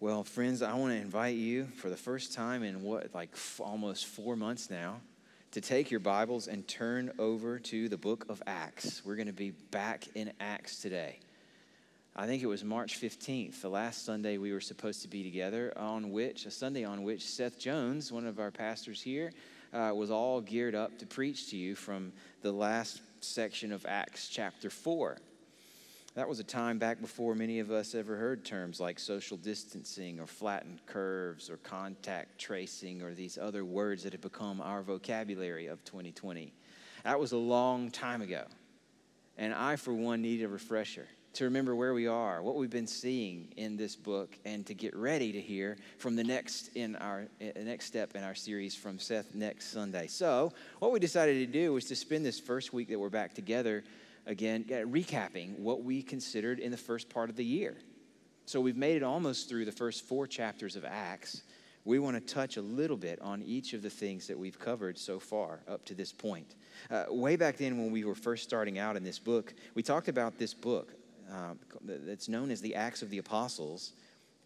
Well, friends, I want to invite you for the first time in what, like f- almost four months now, to take your Bibles and turn over to the book of Acts. We're going to be back in Acts today. I think it was March 15th, the last Sunday we were supposed to be together, on which, a Sunday on which Seth Jones, one of our pastors here, uh, was all geared up to preach to you from the last section of Acts chapter 4. That was a time back before many of us ever heard terms like social distancing or flattened curves or contact tracing or these other words that have become our vocabulary of 2020. That was a long time ago. And I, for one, need a refresher to remember where we are, what we've been seeing in this book, and to get ready to hear from the next in our uh, next step in our series from Seth next Sunday. So, what we decided to do was to spend this first week that we're back together again, recapping what we considered in the first part of the year. So we've made it almost through the first four chapters of Acts. We want to touch a little bit on each of the things that we've covered so far up to this point. Uh, way back then, when we were first starting out in this book, we talked about this book uh, that's known as the Acts of the Apostles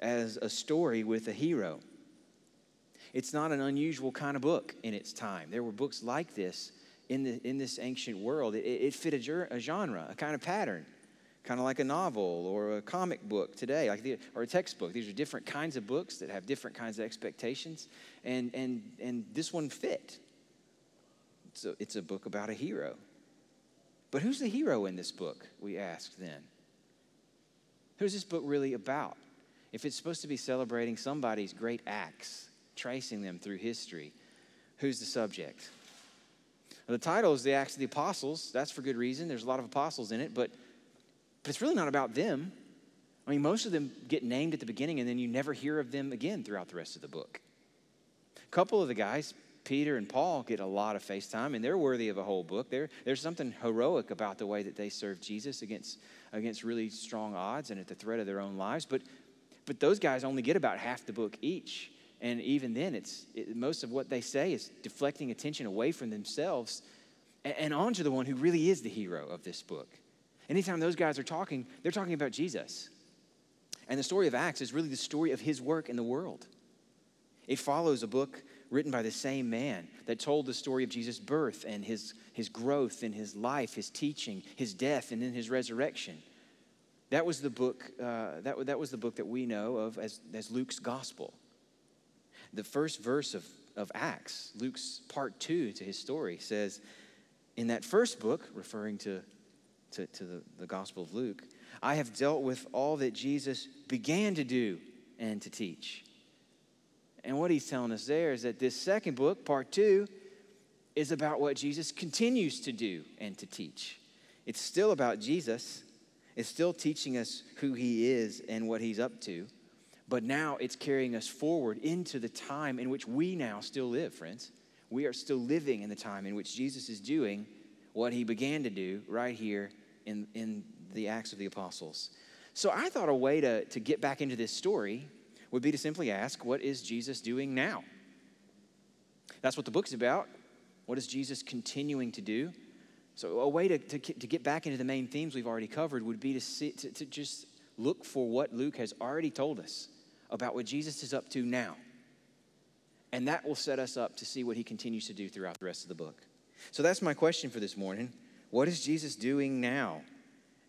as a story with a hero. It's not an unusual kind of book in its time. There were books like this in, the, in this ancient world. It, it fit a, a, genre, a kind of pattern, kind of like a novel or a comic book today, like the, or a textbook. These are different kinds of books that have different kinds of expectations, and, and, and this one fit. So it's a book about a hero. But who's the hero in this book, we asked then? Who's this book really about? If it's supposed to be celebrating somebody's great acts, tracing them through history, who's the subject? The title is the Acts of the Apostles. That's for good reason. There's a lot of apostles in it, but, but it's really not about them. I mean, most of them get named at the beginning, and then you never hear of them again throughout the rest of the book. A couple of the guys, Peter and Paul, get a lot of face time, and they're worthy of a whole book. There, there's something heroic about the way that they serve Jesus against, against really strong odds and at the threat of their own lives. But, but those guys only get about half the book each. And even then, it's it, most of what they say is deflecting attention away from themselves and, and onto the one who really is the hero of this book. Anytime those guys are talking, they're talking about Jesus. And the story of Acts is really the story of his work in the world. It follows a book written by the same man that told the story of Jesus' birth and his, his growth in his life, his teaching, his death, and then his resurrection. That was the book, uh, that, that was the book that we know of as, as Luke's gospel the first verse of, of Acts, Luke's part two to his story, says, in that first book, referring to, to, to the, the Gospel of Luke, I have dealt with all that Jesus began to do and to teach. And what he's telling us there is that this second book, part two, is about what Jesus continues to do and to teach. It's still about Jesus, it's still teaching us who he is and what he's up to. But now it's carrying us forward into the time in which we now still live, friends. We are still living in the time in which Jesus is doing what he began to do right here in, in the Acts of the Apostles. So I thought a way to, to get back into this story would be to simply ask, what is Jesus doing now? That's what the book's about. What is Jesus continuing to do? So, a way to, to, to get back into the main themes we've already covered would be to, see, to, to just look for what Luke has already told us about what Jesus is up to now. And that will set us up to see what he continues to do throughout the rest of the book. So that's my question for this morning. What is Jesus doing now?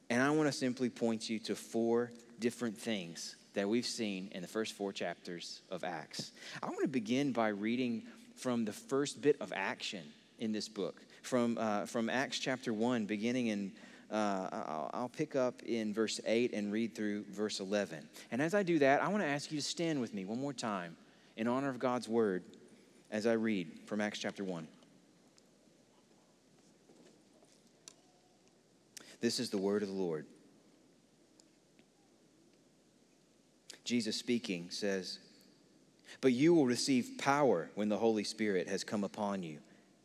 And I want to simply point you to four different things that we've seen in the first four chapters of Acts. I want to begin by reading from the first bit of action in this book, from, uh, from Acts chapter 1, beginning in uh, I'll, I'll pick up in verse 8 and read through verse 11. And as I do that, I want to ask you to stand with me one more time in honor of God's word as I read from Acts chapter 1. This is the word of the Lord. Jesus speaking says, But you will receive power when the Holy Spirit has come upon you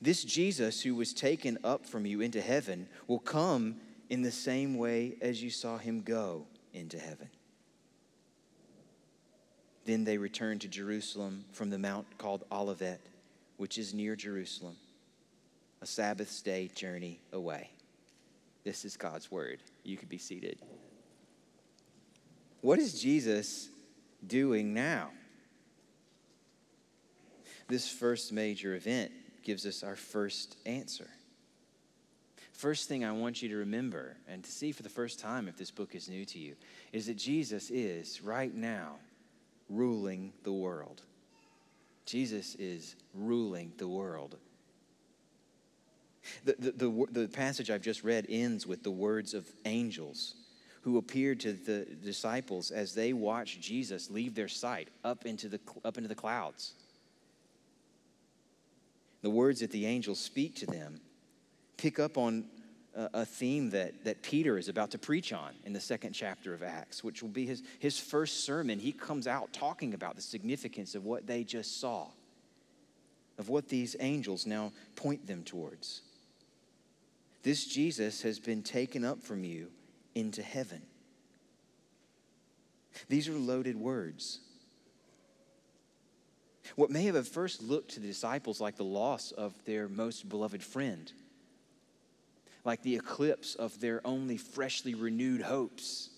This Jesus who was taken up from you into heaven will come in the same way as you saw him go into heaven. Then they returned to Jerusalem from the mount called Olivet, which is near Jerusalem, a Sabbath's day journey away. This is God's word. You could be seated. What is Jesus doing now? This first major event gives us our first answer. First thing I want you to remember and to see for the first time if this book is new to you is that Jesus is right now ruling the world. Jesus is ruling the world. The, the, the, the, passage I've just read ends with the words of angels who appeared to the disciples as they watched Jesus leave their sight up into the, up into the clouds. The words that the angels speak to them pick up on a theme that, that Peter is about to preach on in the second chapter of Acts, which will be his, his first sermon. He comes out talking about the significance of what they just saw, of what these angels now point them towards. This Jesus has been taken up from you into heaven. These are loaded words. What may have at first looked to the disciples like the loss of their most beloved friend, like the eclipse of their only freshly renewed hopes,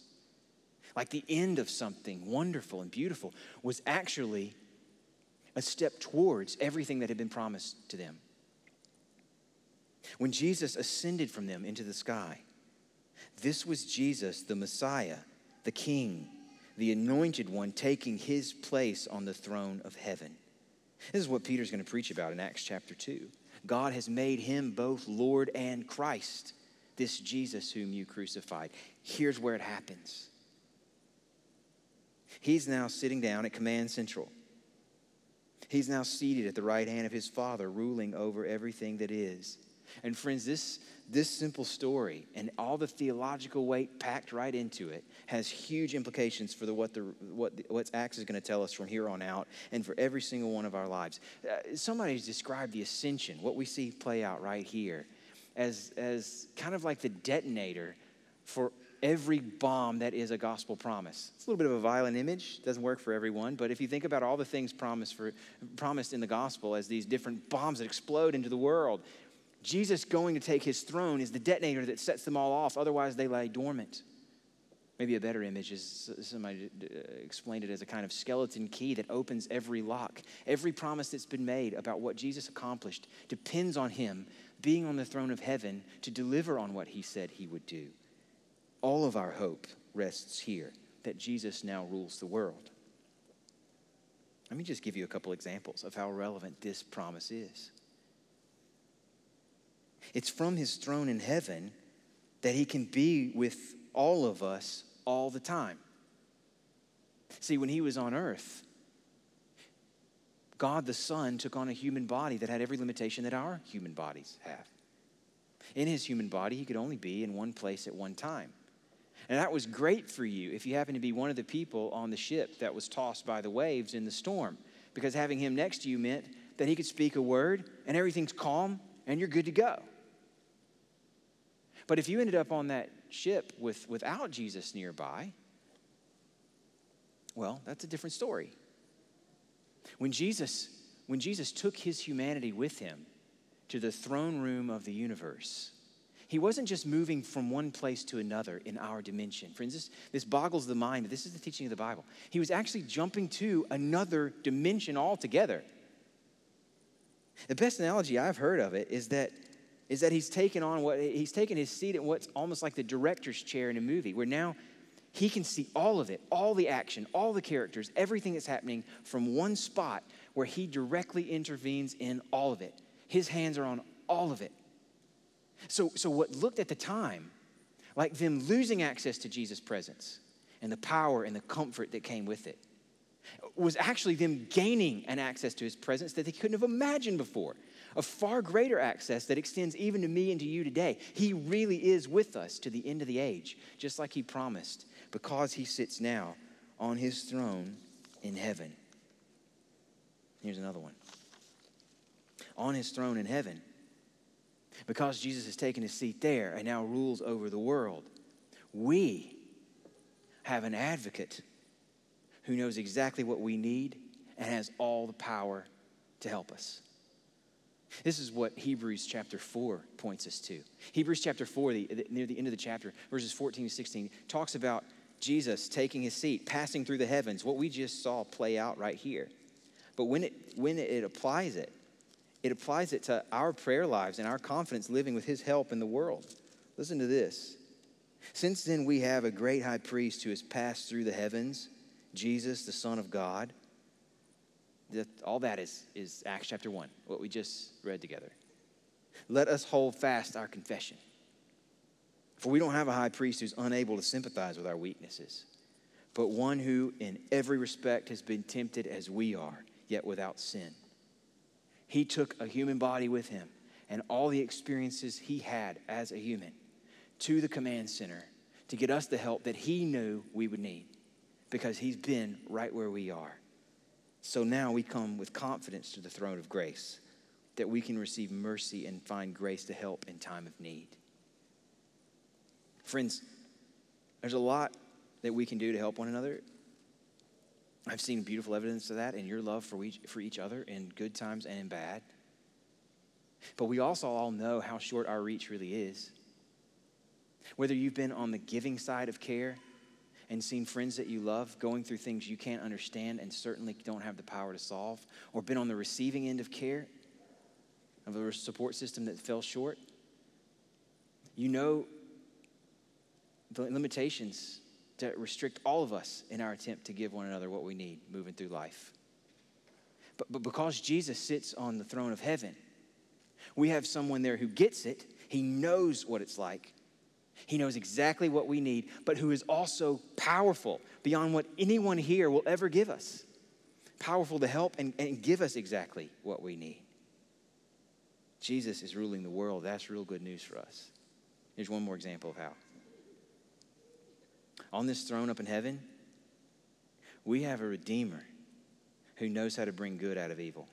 like the end of something wonderful and beautiful, was actually a step towards everything that had been promised to them. When Jesus ascended from them into the sky, this was Jesus, the Messiah, the King, the anointed one, taking his place on the throne of heaven. This is what Peter's going to preach about in Acts chapter 2. God has made him both Lord and Christ, this Jesus whom you crucified. Here's where it happens. He's now sitting down at Command Central. He's now seated at the right hand of his Father, ruling over everything that is. And friends, this, this simple story and all the theological weight packed right into it has huge implications for the, what, the, what, the, what Acts is going to tell us from here on out and for every single one of our lives. Uh, somebody's described the ascension, what we see play out right here, as, as kind of like the detonator for every bomb that is a gospel promise. It's a little bit of a violent image, doesn't work for everyone, but if you think about all the things promised, for, promised in the gospel as these different bombs that explode into the world, Jesus going to take his throne is the detonator that sets them all off. Otherwise, they lie dormant. Maybe a better image is somebody uh, explained it as a kind of skeleton key that opens every lock. Every promise that's been made about what Jesus accomplished depends on him being on the throne of heaven to deliver on what he said he would do. All of our hope rests here that Jesus now rules the world. Let me just give you a couple examples of how relevant this promise is. It's from his throne in heaven that he can be with all of us all the time. See, when he was on earth, God the Son took on a human body that had every limitation that our human bodies have. In his human body, he could only be in one place at one time. And that was great for you if you happen to be one of the people on the ship that was tossed by the waves in the storm, because having him next to you meant that he could speak a word and everything's calm and you're good to go. But if you ended up on that ship with, without Jesus nearby, well, that's a different story. When Jesus, when Jesus took his humanity with him to the throne room of the universe, he wasn't just moving from one place to another in our dimension. Friends, this, this boggles the mind. This is the teaching of the Bible. He was actually jumping to another dimension altogether. The best analogy I've heard of it is that is that he's taken on what he's taken his seat at what's almost like the director's chair in a movie, where now he can see all of it, all the action, all the characters, everything that's happening from one spot where he directly intervenes in all of it. His hands are on all of it. So, so what looked at the time like them losing access to Jesus' presence and the power and the comfort that came with it was actually them gaining an access to his presence that they couldn't have imagined before a far greater access that extends even to me and to you today. He really is with us to the end of the age, just like He promised, because He sits now on His throne in heaven. Here's another one. On His throne in heaven, because Jesus has taken His seat there and now rules over the world, we have an advocate who knows exactly what we need and has all the power to help us. This is what Hebrews chapter 4 points us to. Hebrews chapter 4, the, near the end of the chapter, verses 14 to 16, talks about Jesus taking his seat, passing through the heavens, what we just saw play out right here. But when it, when it applies it, it applies it to our prayer lives and our confidence living with his help in the world. Listen to this. Since then, we have a great high priest who has passed through the heavens, Jesus, the Son of God all that is, is Acts chapter 1, what we just read together. Let us hold fast our confession. For we don't have a high priest who's unable to sympathize with our weaknesses, but one who, in every respect, has been tempted as we are, yet without sin. He took a human body with him and all the experiences he had as a human to the command center to get us the help that he knew we would need because he's been right where we are. So now we come with confidence to the throne of grace that we can receive mercy and find grace to help in time of need. Friends, there's a lot that we can do to help one another. I've seen beautiful evidence of that in your love for each, for each other in good times and in bad. But we also all know how short our reach really is. Whether you've been on the giving side of care and seen friends that you love going through things you can't understand and certainly don't have the power to solve, or been on the receiving end of care, of a support system that fell short, you know the limitations that restrict all of us in our attempt to give one another what we need moving through life. But, but because Jesus sits on the throne of heaven, we have someone there who gets it. He knows what it's like he knows exactly what we need, but who is also powerful beyond what anyone here will ever give us. Powerful to help and, and give us exactly what we need. Jesus is ruling the world. That's real good news for us. Here's one more example of how. On this throne up in heaven, we have a Redeemer who knows how to bring good out of evil.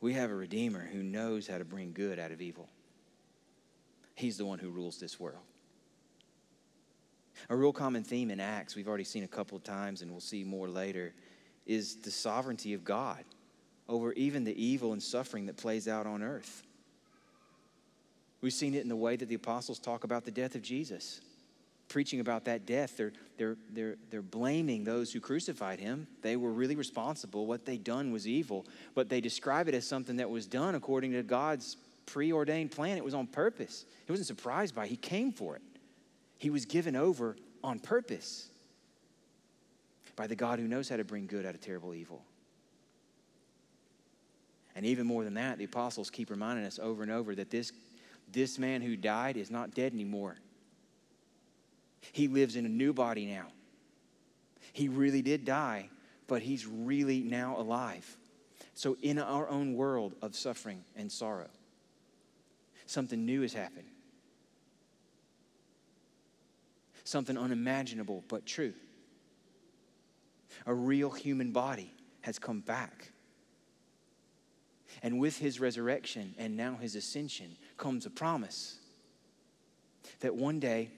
We have a Redeemer who knows how to bring good out of evil. He's the one who rules this world. A real common theme in Acts, we've already seen a couple of times and we'll see more later, is the sovereignty of God over even the evil and suffering that plays out on earth. We've seen it in the way that the apostles talk about the death of Jesus. Preaching about that death, they're, they're, they're, they're blaming those who crucified him. They were really responsible. What they'd done was evil, but they describe it as something that was done according to God's preordained plan. It was on purpose. He wasn't surprised by it, he came for it. He was given over on purpose by the God who knows how to bring good out of terrible evil. And even more than that, the apostles keep reminding us over and over that this, this man who died is not dead anymore. He lives in a new body now. He really did die, but he's really now alive. So, in our own world of suffering and sorrow, something new has happened. Something unimaginable but true. A real human body has come back. And with his resurrection and now his ascension comes a promise that one day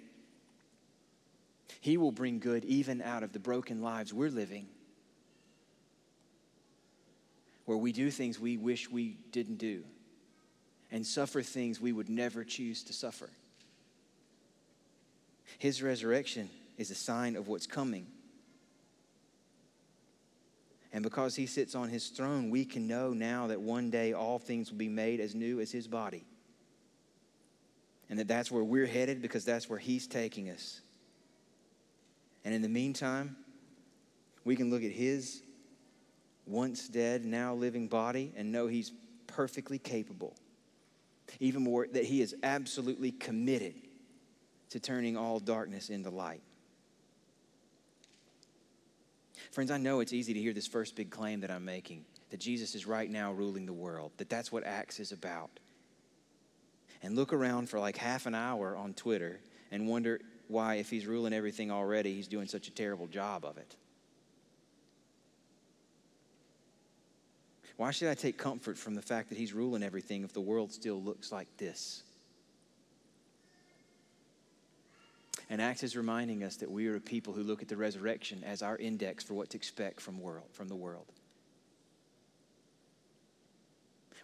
he will bring good even out of the broken lives we're living, where we do things we wish we didn't do and suffer things we would never choose to suffer. His resurrection is a sign of what's coming. And because he sits on his throne, we can know now that one day all things will be made as new as his body. And that that's where we're headed because that's where he's taking us. And in the meantime, we can look at his once dead, now living body and know he's perfectly capable even more, that he is absolutely committed to turning all darkness into light. Friends, I know it's easy to hear this first big claim that I'm making that Jesus is right now ruling the world, that that's what Acts is about. And look around for like half an hour on Twitter and wonder why, if he's ruling everything already, he's doing such a terrible job of it. Why should I take comfort from the fact that he's ruling everything if the world still looks like this? And Acts is reminding us that we are a people who look at the resurrection as our index for what to expect from, world, from the world.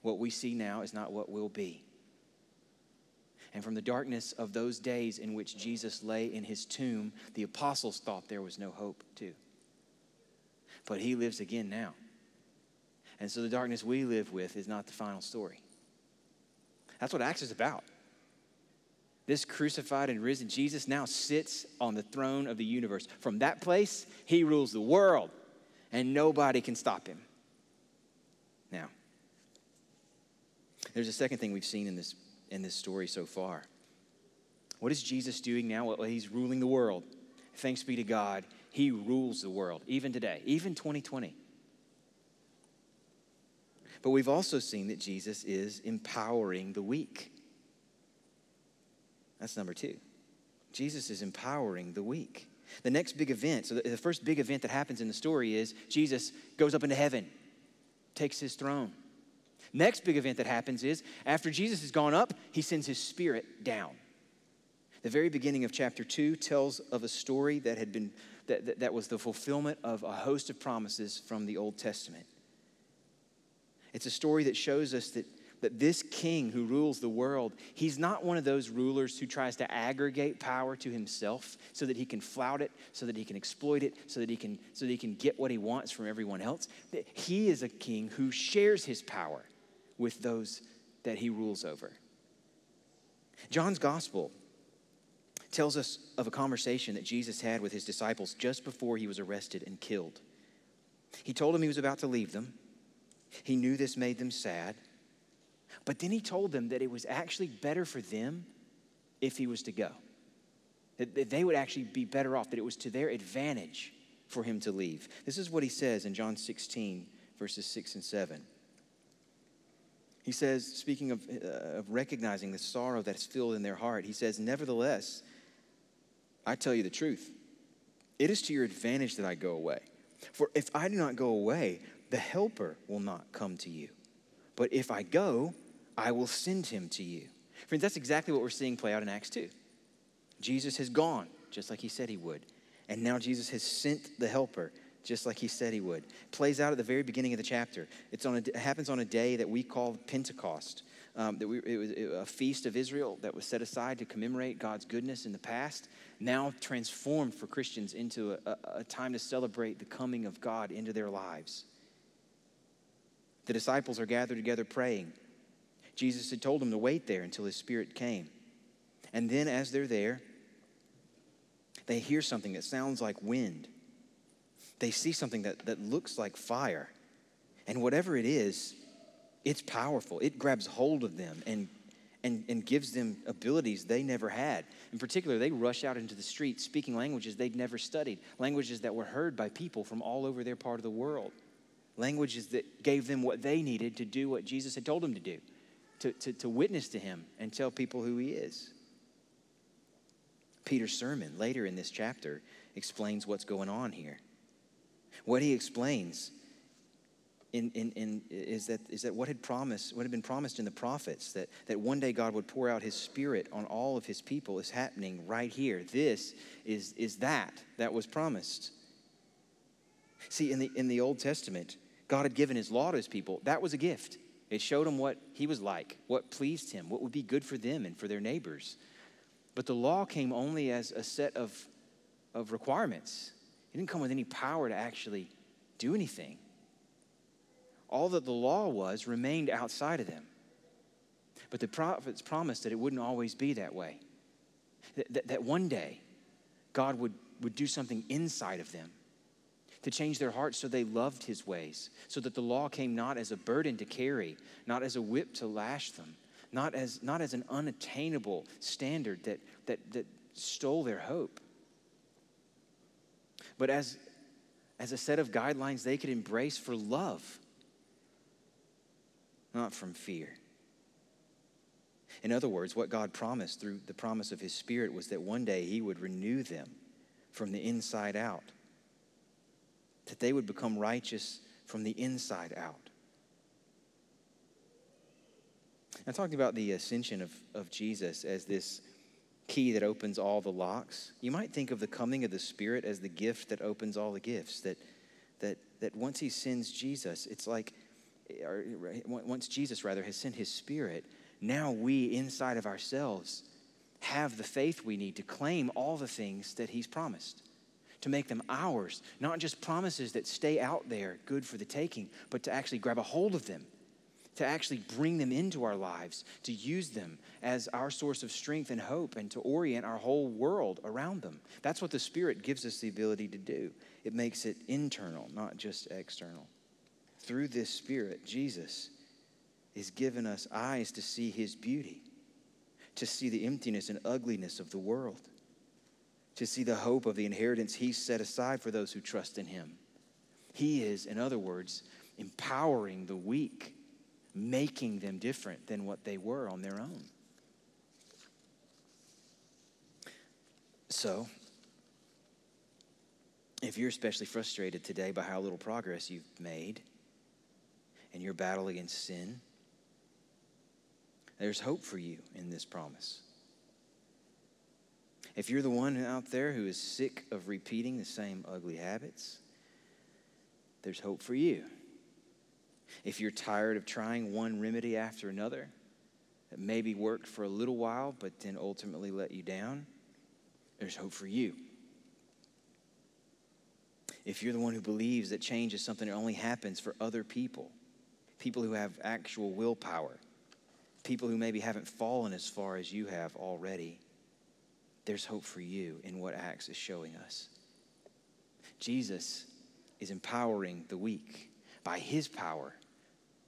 What we see now is not what will be. And from the darkness of those days in which Jesus lay in his tomb, the apostles thought there was no hope, too. But he lives again now. And so the darkness we live with is not the final story. That's what Acts is about. This crucified and risen Jesus now sits on the throne of the universe. From that place, he rules the world, and nobody can stop him. Now, there's a second thing we've seen in this, in this story so far. What is Jesus doing now? Well, he's ruling the world. Thanks be to God, he rules the world, even today, even 2020. But we've also seen that Jesus is empowering the weak. That's number two. Jesus is empowering the weak. The next big event, so the first big event that happens in the story is Jesus goes up into heaven, takes his throne. Next big event that happens is after Jesus has gone up, he sends his spirit down. The very beginning of chapter 2 tells of a story that had been that, that, that was the fulfillment of a host of promises from the Old Testament. It's a story that shows us that that this king who rules the world, he's not one of those rulers who tries to aggregate power to himself so that he can flout it, so that he can exploit it, so that he can, so that he can get what he wants from everyone else. He is a king who shares his power with those that he rules over. John's gospel tells us of a conversation that Jesus had with his disciples just before he was arrested and killed. He told them he was about to leave them. He knew this made them sad. But then he told them that it was actually better for them if he was to go. That they would actually be better off, that it was to their advantage for him to leave. This is what he says in John 16, verses 6 and 7. He says, speaking of, uh, of recognizing the sorrow that's filled in their heart, he says, Nevertheless, I tell you the truth. It is to your advantage that I go away. For if I do not go away, the Helper will not come to you. But if I go, I will send him to you. Friends, that's exactly what we're seeing play out in Acts 2. Jesus has gone, just like he said he would. And now Jesus has sent the helper, just like he said he would. Plays out at the very beginning of the chapter. It's on a, it happens on a day that we call Pentecost. Um, that we, it was a feast of Israel that was set aside to commemorate God's goodness in the past, now transformed for Christians into a, a, a time to celebrate the coming of God into their lives. The disciples are gathered together praying. Jesus had told them to wait there until his spirit came. And then, as they're there, they hear something that sounds like wind. They see something that, that looks like fire. And whatever it is, it's powerful. It grabs hold of them and, and, and gives them abilities they never had. In particular, they rush out into the streets speaking languages they'd never studied, languages that were heard by people from all over their part of the world, languages that gave them what they needed to do what Jesus had told them to do to, to, to witness to him and tell people who he is. Peter's sermon later in this chapter explains what's going on here. What he explains in, in, in, is, that, is that what had promised, what had been promised in the prophets, that, that one day God would pour out his spirit on all of his people is happening right here. This is, is that that was promised. See, in the, in the Old Testament, God had given his law to his people. That was a gift. It showed them what he was like, what pleased him, what would be good for them and for their neighbors. But the law came only as a set of, of requirements. It didn't come with any power to actually do anything. All that the law was remained outside of them. But the prophets promised that it wouldn't always be that way. That, that, that one day, God would, would do something inside of them to change their hearts so they loved his ways, so that the law came not as a burden to carry, not as a whip to lash them, not as, not as an unattainable standard that, that, that stole their hope, but as, as a set of guidelines they could embrace for love not from fear. In other words, what God promised through the promise of His Spirit was that one day He would renew them from the inside out, that they would become righteous from the inside out. I talked about the ascension of, of Jesus as this key that opens all the locks. You might think of the coming of the Spirit as the gift that opens all the gifts. That, that, that once He sends Jesus, it's like, or once Jesus rather has sent His Spirit, now we inside of ourselves have the faith we need to claim all the things that He's promised, to make them ours, not just promises that stay out there, good for the taking, but to actually grab a hold of them to actually bring them into our lives, to use them as our source of strength and hope, and to orient our whole world around them. That's what the Spirit gives us the ability to do. It makes it internal, not just external. Through this Spirit, Jesus is given us eyes to see His beauty, to see the emptiness and ugliness of the world, to see the hope of the inheritance he set aside for those who trust in Him. He is, in other words, empowering the weak making them different than what they were on their own. So, if you're especially frustrated today by how little progress you've made in your battle against sin, there's hope for you in this promise. If you're the one out there who is sick of repeating the same ugly habits, there's hope for you. If you're tired of trying one remedy after another that maybe worked for a little while but then ultimately let you down, there's hope for you. If you're the one who believes that change is something that only happens for other people, people who have actual willpower, people who maybe haven't fallen as far as you have already, there's hope for you in what Acts is showing us. Jesus is empowering the weak by his power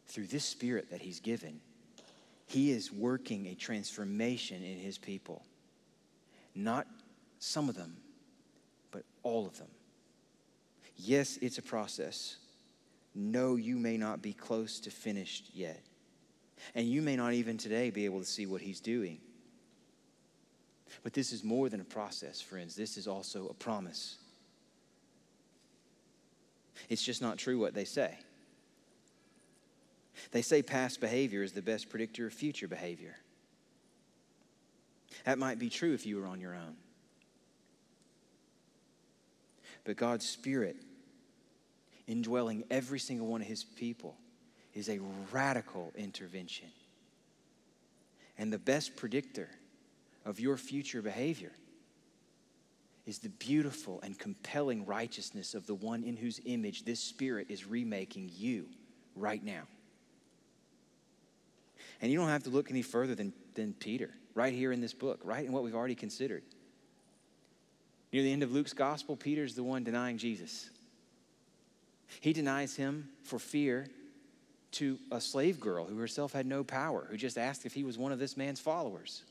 through this spirit that he's given. He is working a transformation in his people. Not some of them, but all of them. Yes, it's a process. No, you may not be close to finished yet. And you may not even today be able to see what he's doing. But this is more than a process, friends. This is also a promise. It's just not true what they say. They say past behavior is the best predictor of future behavior. That might be true if you were on your own. But God's Spirit, indwelling every single one of His people, is a radical intervention. And the best predictor of your future behavior is the beautiful and compelling righteousness of the one in whose image this Spirit is remaking you right now. And you don't have to look any further than, than Peter, right here in this book, right in what we've already considered. Near the end of Luke's gospel, Peter's the one denying Jesus. He denies him for fear to a slave girl who herself had no power, who just asked if he was one of this man's followers.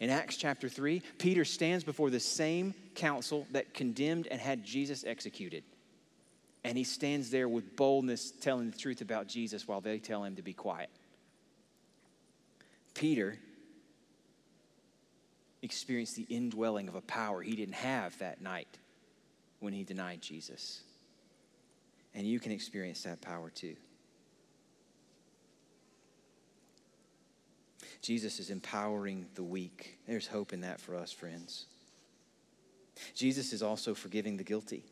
In Acts chapter 3, Peter stands before the same council that condemned and had Jesus executed. And he stands there with boldness telling the truth about Jesus while they tell him to be quiet. Peter experienced the indwelling of a power he didn't have that night when he denied Jesus. And you can experience that power too. Jesus is empowering the weak. There's hope in that for us, friends. Jesus is also forgiving the guilty.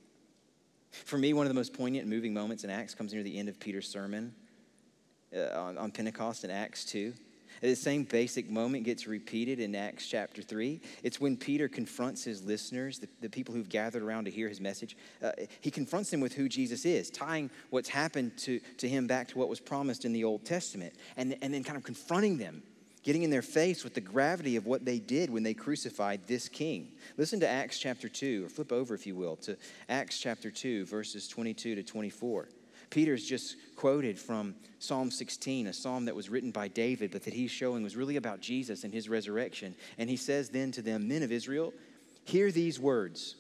For me, one of the most poignant and moving moments in Acts comes near the end of Peter's sermon uh, on, on Pentecost in Acts 2. The same basic moment gets repeated in Acts chapter 3. It's when Peter confronts his listeners, the, the people who've gathered around to hear his message. Uh, he confronts them with who Jesus is, tying what's happened to, to him back to what was promised in the Old Testament, and, and then kind of confronting them, getting in their face with the gravity of what they did when they crucified this king. Listen to Acts chapter 2, or flip over, if you will, to Acts chapter 2, verses 22 to 24. Peter's just quoted from Psalm 16, a psalm that was written by David, but that he's showing was really about Jesus and his resurrection. And he says then to them, Men of Israel, hear these words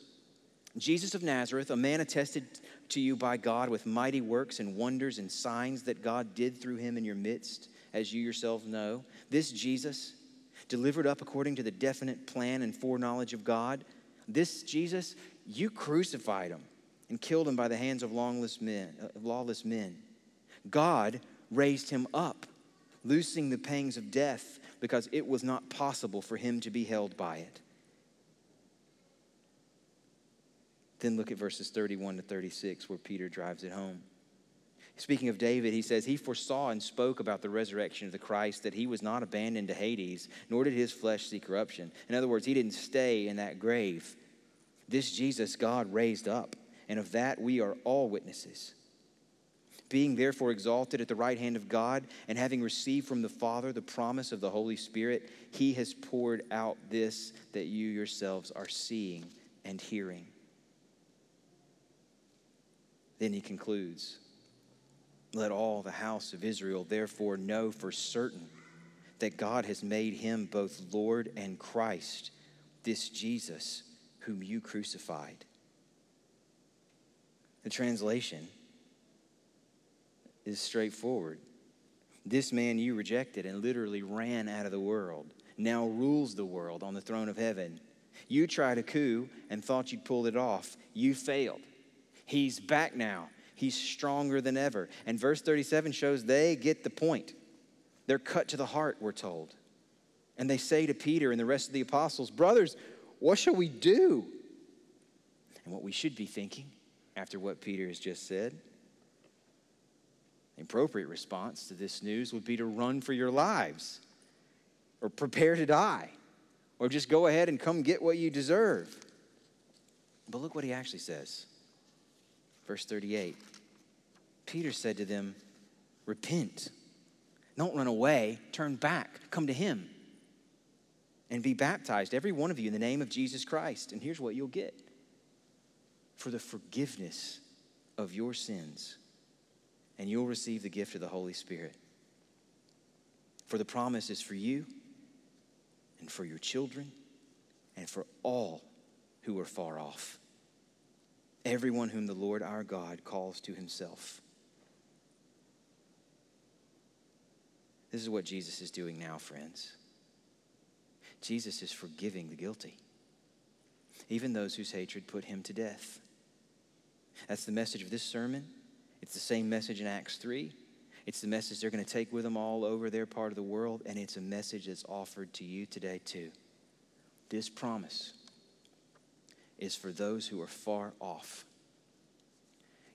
Jesus of Nazareth, a man attested to you by God with mighty works and wonders and signs that God did through him in your midst, as you yourselves know. This Jesus, delivered up according to the definite plan and foreknowledge of God, this Jesus, you crucified him and killed him by the hands of lawless men. Lawless men. God raised him up, loosing the pangs of death because it was not possible for him to be held by it. Then look at verses 31 to 36 where Peter drives it home. Speaking of David, he says, He foresaw and spoke about the resurrection of the Christ, that he was not abandoned to Hades, nor did his flesh see corruption. In other words, he didn't stay in that grave. This Jesus God raised up, and of that we are all witnesses. Being therefore exalted at the right hand of God, and having received from the Father the promise of the Holy Spirit, he has poured out this that you yourselves are seeing and hearing. Then he concludes Let all the house of Israel therefore know for certain that God has made him both Lord and Christ, this Jesus whom you crucified. The translation is straightforward. This man you rejected and literally ran out of the world now rules the world on the throne of heaven. You tried a coup and thought you'd pull it off. You failed. He's back now. He's stronger than ever. And verse 37 shows they get the point. They're cut to the heart, we're told. And they say to Peter and the rest of the apostles, Brothers, what shall we do? And what we should be thinking after what Peter has just said the appropriate response to this news would be to run for your lives or prepare to die or just go ahead and come get what you deserve. But look what he actually says. Verse 38 Peter said to them, Repent. Don't run away. Turn back. Come to him. And be baptized, every one of you, in the name of Jesus Christ. And here's what you'll get for the forgiveness of your sins, and you'll receive the gift of the Holy Spirit. For the promise is for you, and for your children, and for all who are far off everyone whom the Lord our God calls to himself. This is what Jesus is doing now, friends. Jesus is forgiving the guilty, even those whose hatred put him to death. That's the message of this sermon. It's the same message in Acts 3. It's the message they're going to take with them all over their part of the world, and it's a message that's offered to you today, too. This promise is for those who are far off.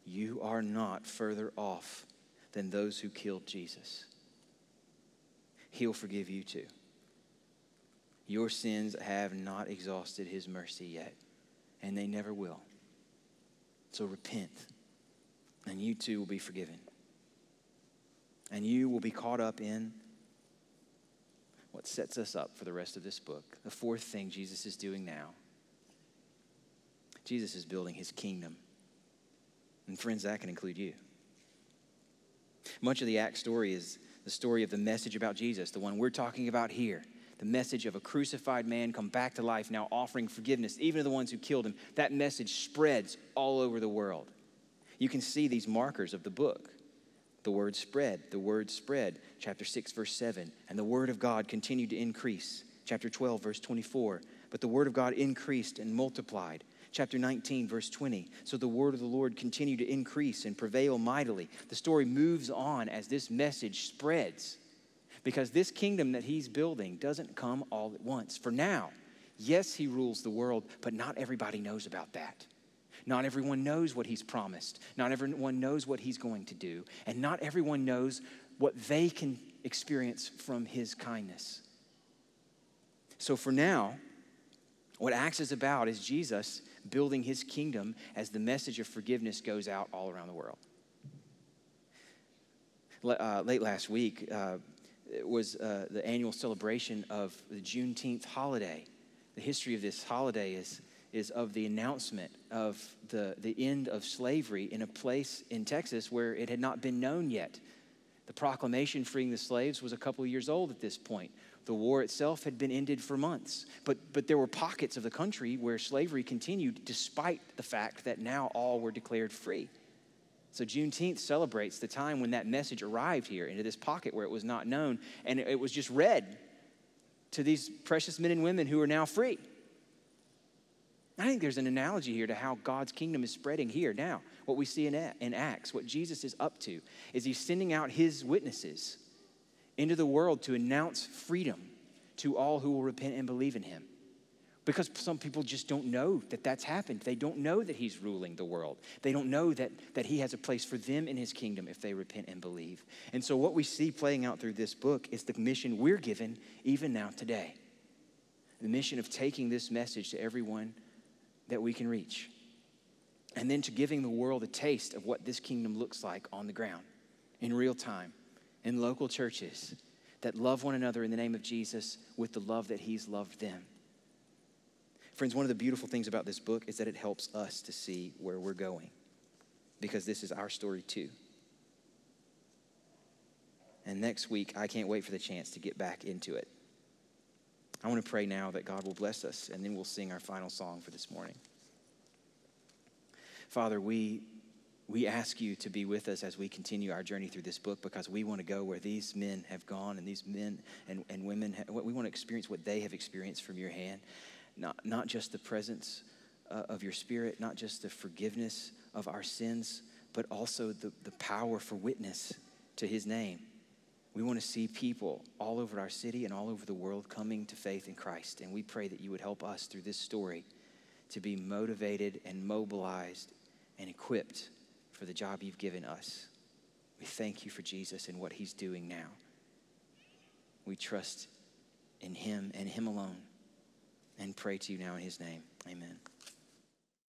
You are not further off than those who killed Jesus. He'll forgive you too. Your sins have not exhausted his mercy yet, and they never will. So repent, and you too will be forgiven. And you will be caught up in what sets us up for the rest of this book. The fourth thing Jesus is doing now Jesus is building his kingdom. And friends, that can include you. Much of the Acts story is the story of the message about Jesus, the one we're talking about here. The message of a crucified man come back to life, now offering forgiveness, even to the ones who killed him. That message spreads all over the world. You can see these markers of the book. The word spread, the word spread, chapter 6, verse 7. And the word of God continued to increase, chapter 12, verse 24. But the word of God increased and multiplied chapter 19, verse 20. So the word of the Lord continued to increase and prevail mightily. The story moves on as this message spreads because this kingdom that he's building doesn't come all at once. For now, yes, he rules the world, but not everybody knows about that. Not everyone knows what he's promised. Not everyone knows what he's going to do. And not everyone knows what they can experience from his kindness. So for now, what Acts is about is Jesus building his kingdom as the message of forgiveness goes out all around the world. Uh, late last week uh, was uh, the annual celebration of the Juneteenth holiday. The history of this holiday is, is of the announcement of the, the end of slavery in a place in Texas where it had not been known yet. The proclamation freeing the slaves was a couple of years old at this point. The war itself had been ended for months, but, but there were pockets of the country where slavery continued despite the fact that now all were declared free. So Juneteenth celebrates the time when that message arrived here into this pocket where it was not known, and it was just read to these precious men and women who are now free. I think there's an analogy here to how God's kingdom is spreading here now. What we see in, in Acts, what Jesus is up to, is he's sending out his witnesses into the world to announce freedom to all who will repent and believe in him. Because some people just don't know that that's happened. They don't know that he's ruling the world. They don't know that, that he has a place for them in his kingdom if they repent and believe. And so, what we see playing out through this book is the mission we're given even now today the mission of taking this message to everyone that we can reach. And then to giving the world a taste of what this kingdom looks like on the ground in real time in local churches that love one another in the name of Jesus with the love that He's loved them. Friends, one of the beautiful things about this book is that it helps us to see where we're going because this is our story too. And next week, I can't wait for the chance to get back into it. I want to pray now that God will bless us, and then we'll sing our final song for this morning. Father, we we ask you to be with us as we continue our journey through this book because we want to go where these men have gone and these men and, and women, we want to experience what they have experienced from your hand. Not, not just the presence uh, of your spirit, not just the forgiveness of our sins, but also the, the power for witness to his name. We want to see people all over our city and all over the world coming to faith in Christ. And we pray that you would help us through this story to be motivated and mobilized and equipped for the job you've given us. We thank you for Jesus and what he's doing now. We trust in him and him alone and pray to you now in his name. Amen.